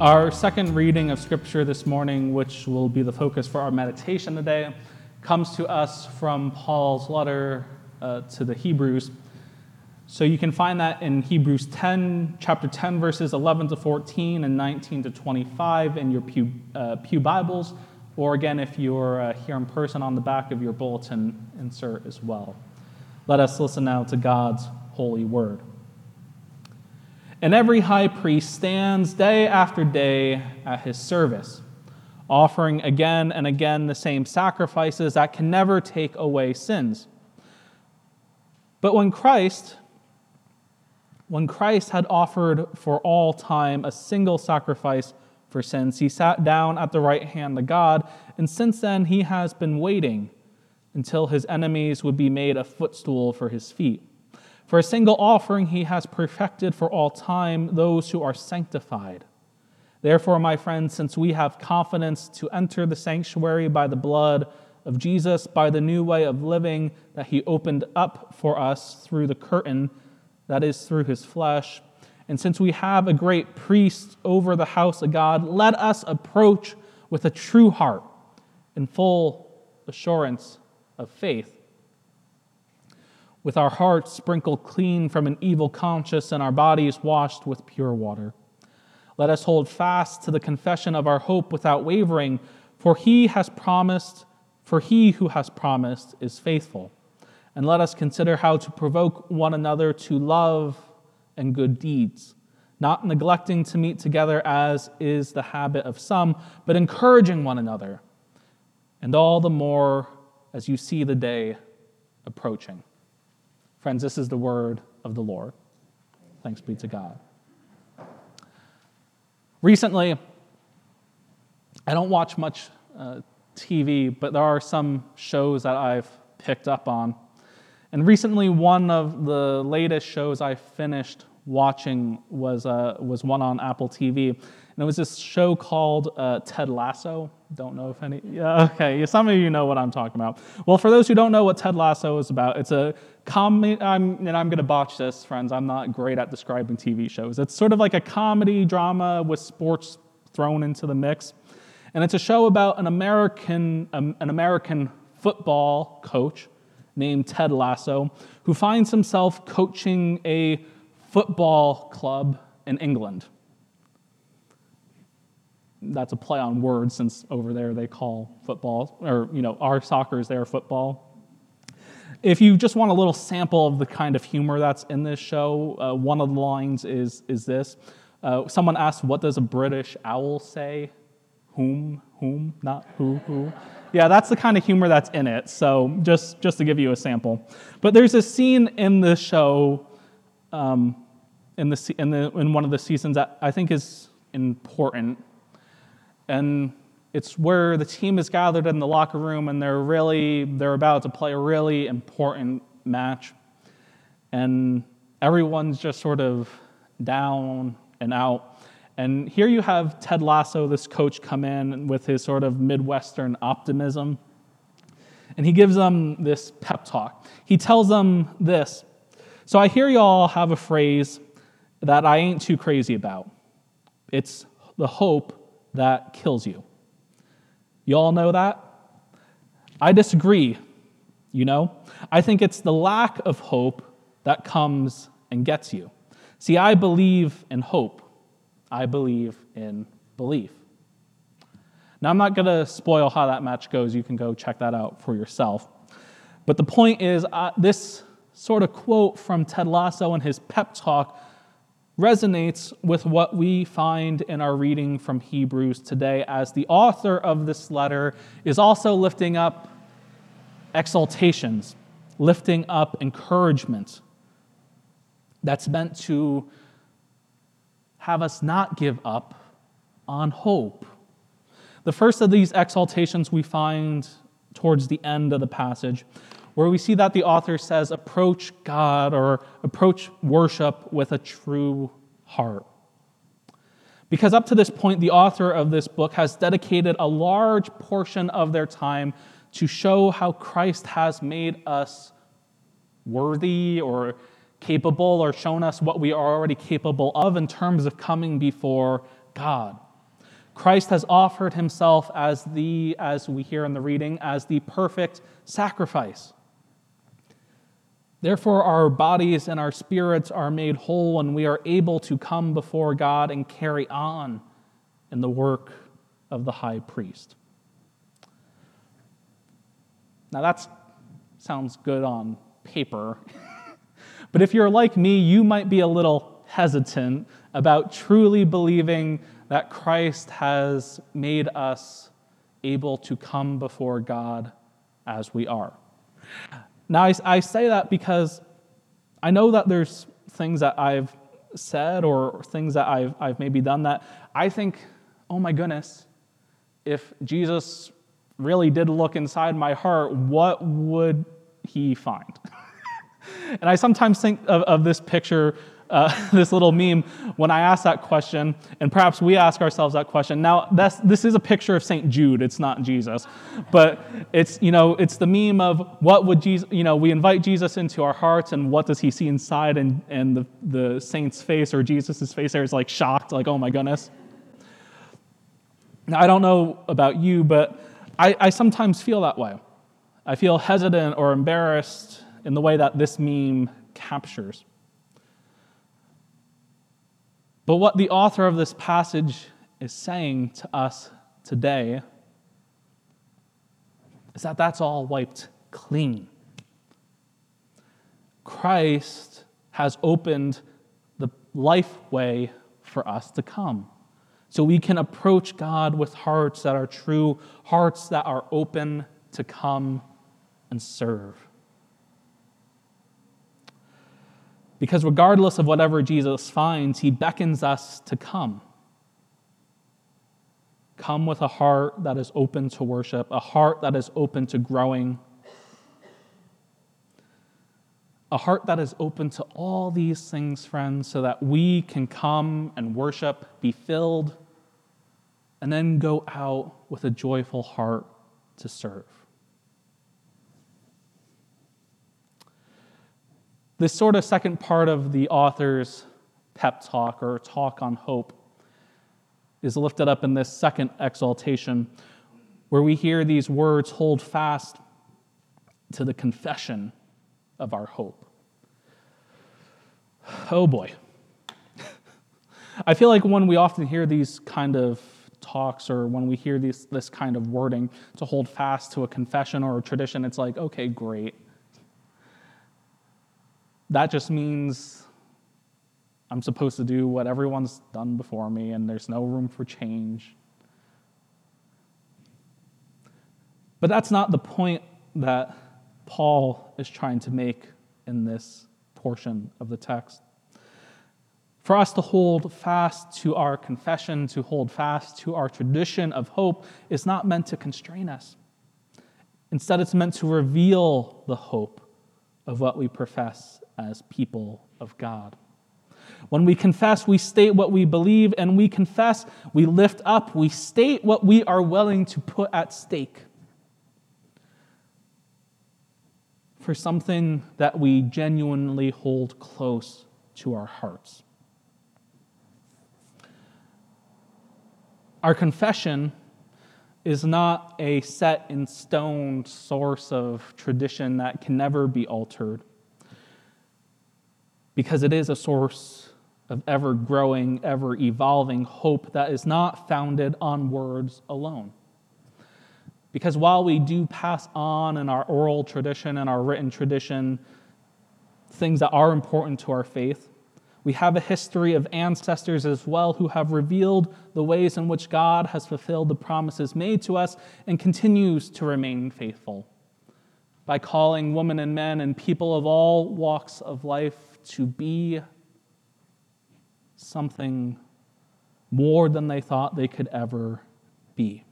Our second reading of Scripture this morning, which will be the focus for our meditation today, comes to us from Paul's letter uh, to the Hebrews. So you can find that in Hebrews 10, chapter 10, verses 11 to 14 and 19 to 25 in your Pew, uh, Pew Bibles, or again, if you're uh, here in person on the back of your bulletin insert as well. Let us listen now to God's holy word. And every high priest stands day after day at his service, offering again and again the same sacrifices that can never take away sins. But when Christ, when Christ had offered for all time a single sacrifice for sins, he sat down at the right hand of God, and since then he has been waiting until his enemies would be made a footstool for his feet. For a single offering he has perfected for all time those who are sanctified. Therefore, my friends, since we have confidence to enter the sanctuary by the blood of Jesus, by the new way of living that he opened up for us through the curtain, that is, through his flesh, and since we have a great priest over the house of God, let us approach with a true heart and full assurance of faith with our hearts sprinkled clean from an evil conscience and our bodies washed with pure water. Let us hold fast to the confession of our hope without wavering, for he has promised, for he who has promised is faithful. And let us consider how to provoke one another to love and good deeds, not neglecting to meet together as is the habit of some, but encouraging one another, and all the more as you see the day approaching. Friends, this is the word of the Lord. Thanks be to God. Recently, I don't watch much uh, TV, but there are some shows that I've picked up on. And recently, one of the latest shows I finished watching was, uh, was one on Apple TV. And it was this show called uh, Ted Lasso. Don't know if any, yeah, okay, some of you know what I'm talking about. Well, for those who don't know what Ted Lasso is about, it's a comedy, I'm, and I'm gonna botch this, friends, I'm not great at describing TV shows. It's sort of like a comedy drama with sports thrown into the mix. And it's a show about an American, um, an American football coach named Ted Lasso who finds himself coaching a football club in England. That's a play on words since over there they call football, or, you know, our soccer is their football. If you just want a little sample of the kind of humor that's in this show, uh, one of the lines is, is this. Uh, someone asked, What does a British owl say? Whom, whom, not who, who. Yeah, that's the kind of humor that's in it. So just, just to give you a sample. But there's a scene in the show um, in, the, in, the, in one of the seasons that I think is important. And it's where the team is gathered in the locker room and they're really, they're about to play a really important match. And everyone's just sort of down and out. And here you have Ted Lasso, this coach, come in with his sort of Midwestern optimism. And he gives them this pep talk. He tells them this so I hear y'all have a phrase that I ain't too crazy about. It's the hope that kills you. Y'all know that? I disagree, you know? I think it's the lack of hope that comes and gets you. See, I believe in hope, I believe in belief. Now, I'm not going to spoil how that match goes. You can go check that out for yourself. But the point is, uh, this sort of quote from Ted Lasso in his pep talk resonates with what we find in our reading from Hebrews today, as the author of this letter is also lifting up exaltations, lifting up encouragement that's meant to have us not give up on hope. The first of these exaltations we find towards the end of the passage, where we see that the author says, approach God or approach worship with a true heart. Because up to this point, the author of this book has dedicated a large portion of their time to show how Christ has made us worthy or capable or shown us what we are already capable of in terms of coming before God. Christ has offered himself as the, as we hear in the reading, as the perfect sacrifice. Therefore, our bodies and our spirits are made whole, and we are able to come before God and carry on in the work of the high priest. Now, that sounds good on paper, but if you're like me, you might be a little hesitant about truly believing that Christ has made us able to come before God as we are. Now, I, I say that because I know that there's things that I've said or things that I've, I've maybe done that I think, oh my goodness, if Jesus really did look inside my heart, what would he find? and I sometimes think of, of this picture uh, this little meme when I ask that question, and perhaps we ask ourselves that question. Now, this is a picture of St. Jude. It's not Jesus, but it's you know it's the meme of what would Jesus you know we invite Jesus into our hearts, and what does he see inside? And and the the saint's face or Jesus's face there is like shocked, like oh my goodness. Now I don't know about you, but I, I sometimes feel that way. I feel hesitant or embarrassed in the way that this meme captures. But what the author of this passage is saying to us today is that that's all wiped clean. Christ has opened the life way for us to come. So we can approach God with hearts that are true, hearts that are open to come and serve. Because regardless of whatever Jesus finds, he beckons us to come. Come with a heart that is open to worship, a heart that is open to growing, a heart that is open to all these things, friends, so that we can come and worship, be filled, and then go out with a joyful heart to serve. This sort of second part of the author's pep talk or talk on hope is lifted up in this second exaltation, where we hear these words hold fast to the confession of our hope. Oh boy. I feel like when we often hear these kind of talks or when we hear these, this kind of wording to hold fast to a confession or a tradition, it's like, okay, great that just means I'm supposed to do what everyone's done before me and there's no room for change. But that's not the point that Paul is trying to make in this portion of the text. For us to hold fast to our confession, to hold fast to our tradition of hope, is not meant to constrain us. Instead, it's meant to reveal the hope of what we profess as people of God. When we confess, we state what we believe, and we confess, we lift up, we state what we are willing to put at stake for something that we genuinely hold close to our hearts. Our confession is not a set in stone source of tradition that can never be altered because it is a source of ever growing, ever evolving hope that is not founded on words alone. Because while we do pass on in our oral tradition and our written tradition things that are important to our faith, we have a history of ancestors as well who have revealed the ways in which God has fulfilled the promises made to us and continues to remain faithful by calling women and men and people of all walks of life to be something more than they thought they could ever be.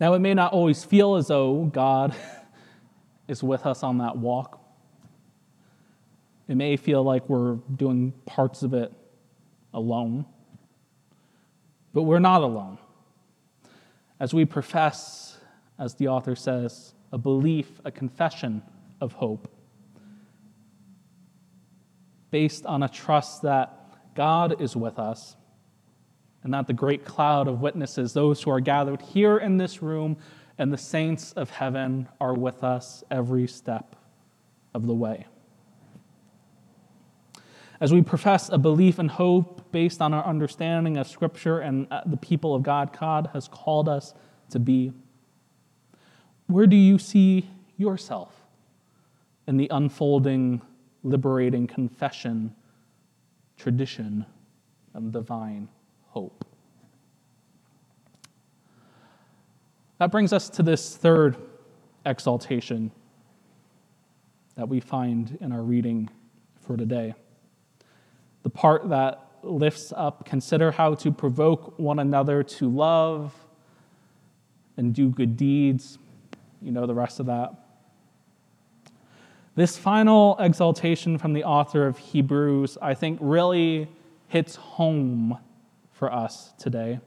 Now, it may not always feel as though God is with us on that walk. It may feel like we're doing parts of it alone, but we're not alone. As we profess, as the author says, a belief, a confession of hope, based on a trust that God is with us and that the great cloud of witnesses, those who are gathered here in this room, and the saints of heaven are with us every step of the way. As we profess a belief and hope based on our understanding of Scripture and uh, the people of God, God has called us to be. Where do you see yourself in the unfolding, liberating confession, tradition of divine hope? That brings us to this third exaltation that we find in our reading for today. The part that lifts up, consider how to provoke one another to love and do good deeds. You know the rest of that. This final exaltation from the author of Hebrews, I think, really hits home for us today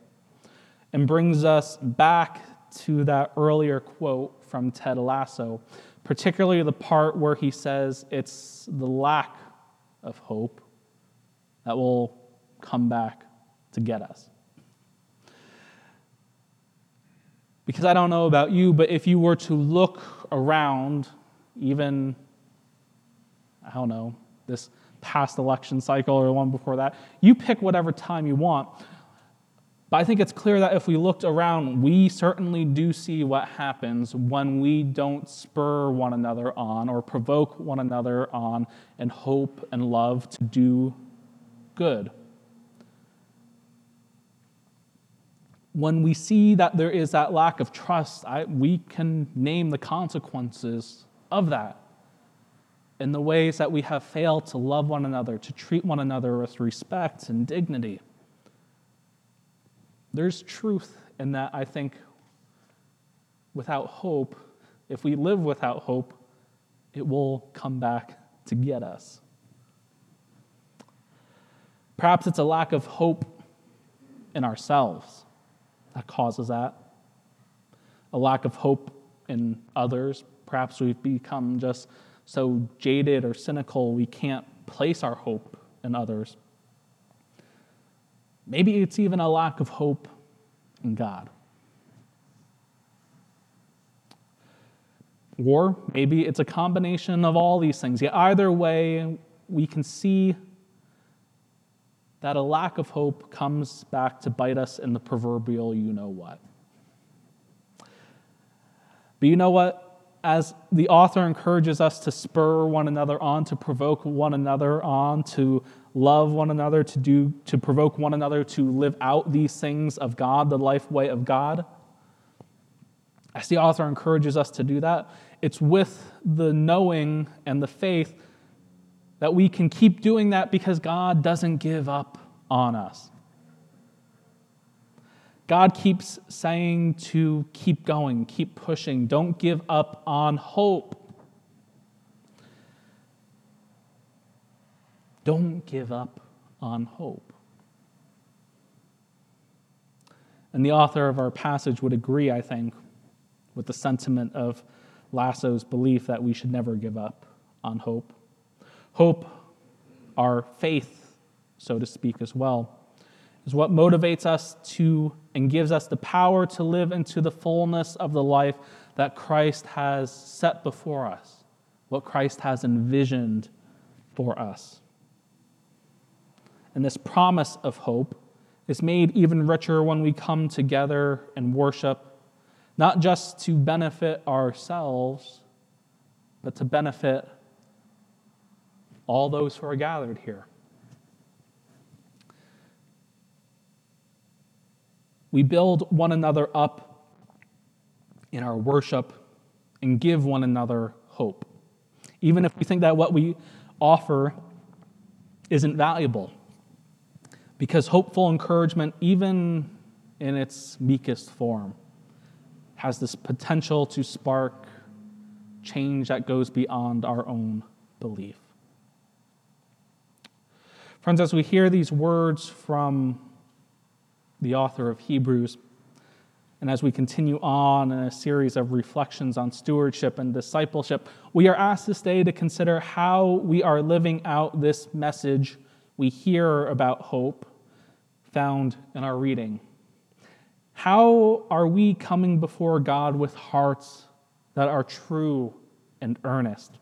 and brings us back to that earlier quote from Ted Lasso, particularly the part where he says it's the lack of hope that will come back to get us. Because I don't know about you, but if you were to look around, even, I don't know, this past election cycle or the one before that, you pick whatever time you want. But I think it's clear that if we looked around, we certainly do see what happens when we don't spur one another on or provoke one another on and hope and love to do good. When we see that there is that lack of trust, I, we can name the consequences of that in the ways that we have failed to love one another, to treat one another with respect and dignity. There's truth in that, I think, without hope, if we live without hope, it will come back to get us. Perhaps it's a lack of hope in ourselves that causes that. A lack of hope in others. Perhaps we've become just so jaded or cynical we can't place our hope in others. Maybe it's even a lack of hope in God. Or maybe it's a combination of all these things. Yet, either way, we can see that a lack of hope comes back to bite us in the proverbial you know what. But you know what? As the author encourages us to spur one another on, to provoke one another on, to love one another, to do to provoke one another to live out these things of God, the life way of God. As the author encourages us to do that, it's with the knowing and the faith that we can keep doing that because God doesn't give up on us. God keeps saying to keep going, keep pushing, don't give up on hope. Don't give up on hope. And the author of our passage would agree, I think, with the sentiment of Lasso's belief that we should never give up on hope. Hope, our faith, so to speak, as well, is what motivates us to and gives us the power to live into the fullness of the life that Christ has set before us, what Christ has envisioned for us. And this promise of hope is made even richer when we come together and worship, not just to benefit ourselves, but to benefit all those who are gathered here. We build one another up in our worship and give one another hope, even if we think that what we offer isn't valuable. Because hopeful encouragement, even in its meekest form, has this potential to spark change that goes beyond our own belief. Friends, as we hear these words from the author of Hebrews, and as we continue on in a series of reflections on stewardship and discipleship, we are asked this day to consider how we are living out this message we hear about hope found in our reading. How are we coming before God with hearts that are true and earnest?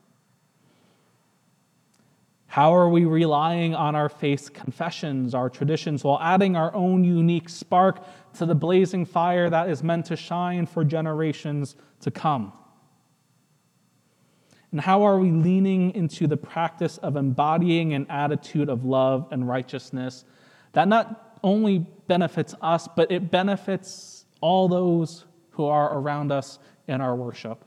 How are we relying on our faith confessions, our traditions, while adding our own unique spark to the blazing fire that is meant to shine for generations to come? And how are we leaning into the practice of embodying an attitude of love and righteousness that not only benefits us, but it benefits all those who are around us in our worship?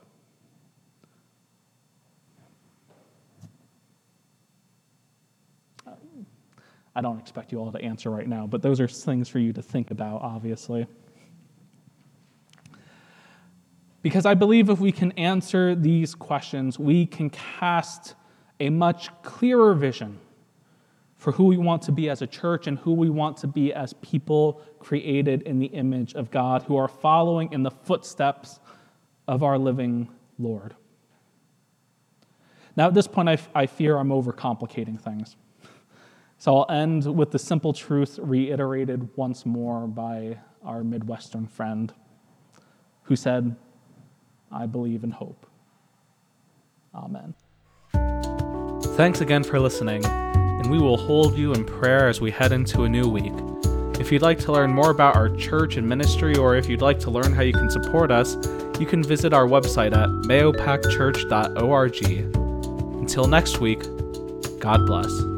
I don't expect you all to answer right now, but those are things for you to think about, obviously. Because I believe if we can answer these questions, we can cast a much clearer vision for who we want to be as a church and who we want to be as people created in the image of God who are following in the footsteps of our living Lord. Now, at this point, I, fear I'm overcomplicating things. So I'll end with the simple truth reiterated once more by our Midwestern friend who said, I believe in hope. Amen. Thanks again for listening, and we will hold you in prayer as we head into a new week. If you'd like to learn more about our church and ministry, or if you'd like to learn how you can support us, you can visit our website at mayopackchurch.org. Until next week, God bless.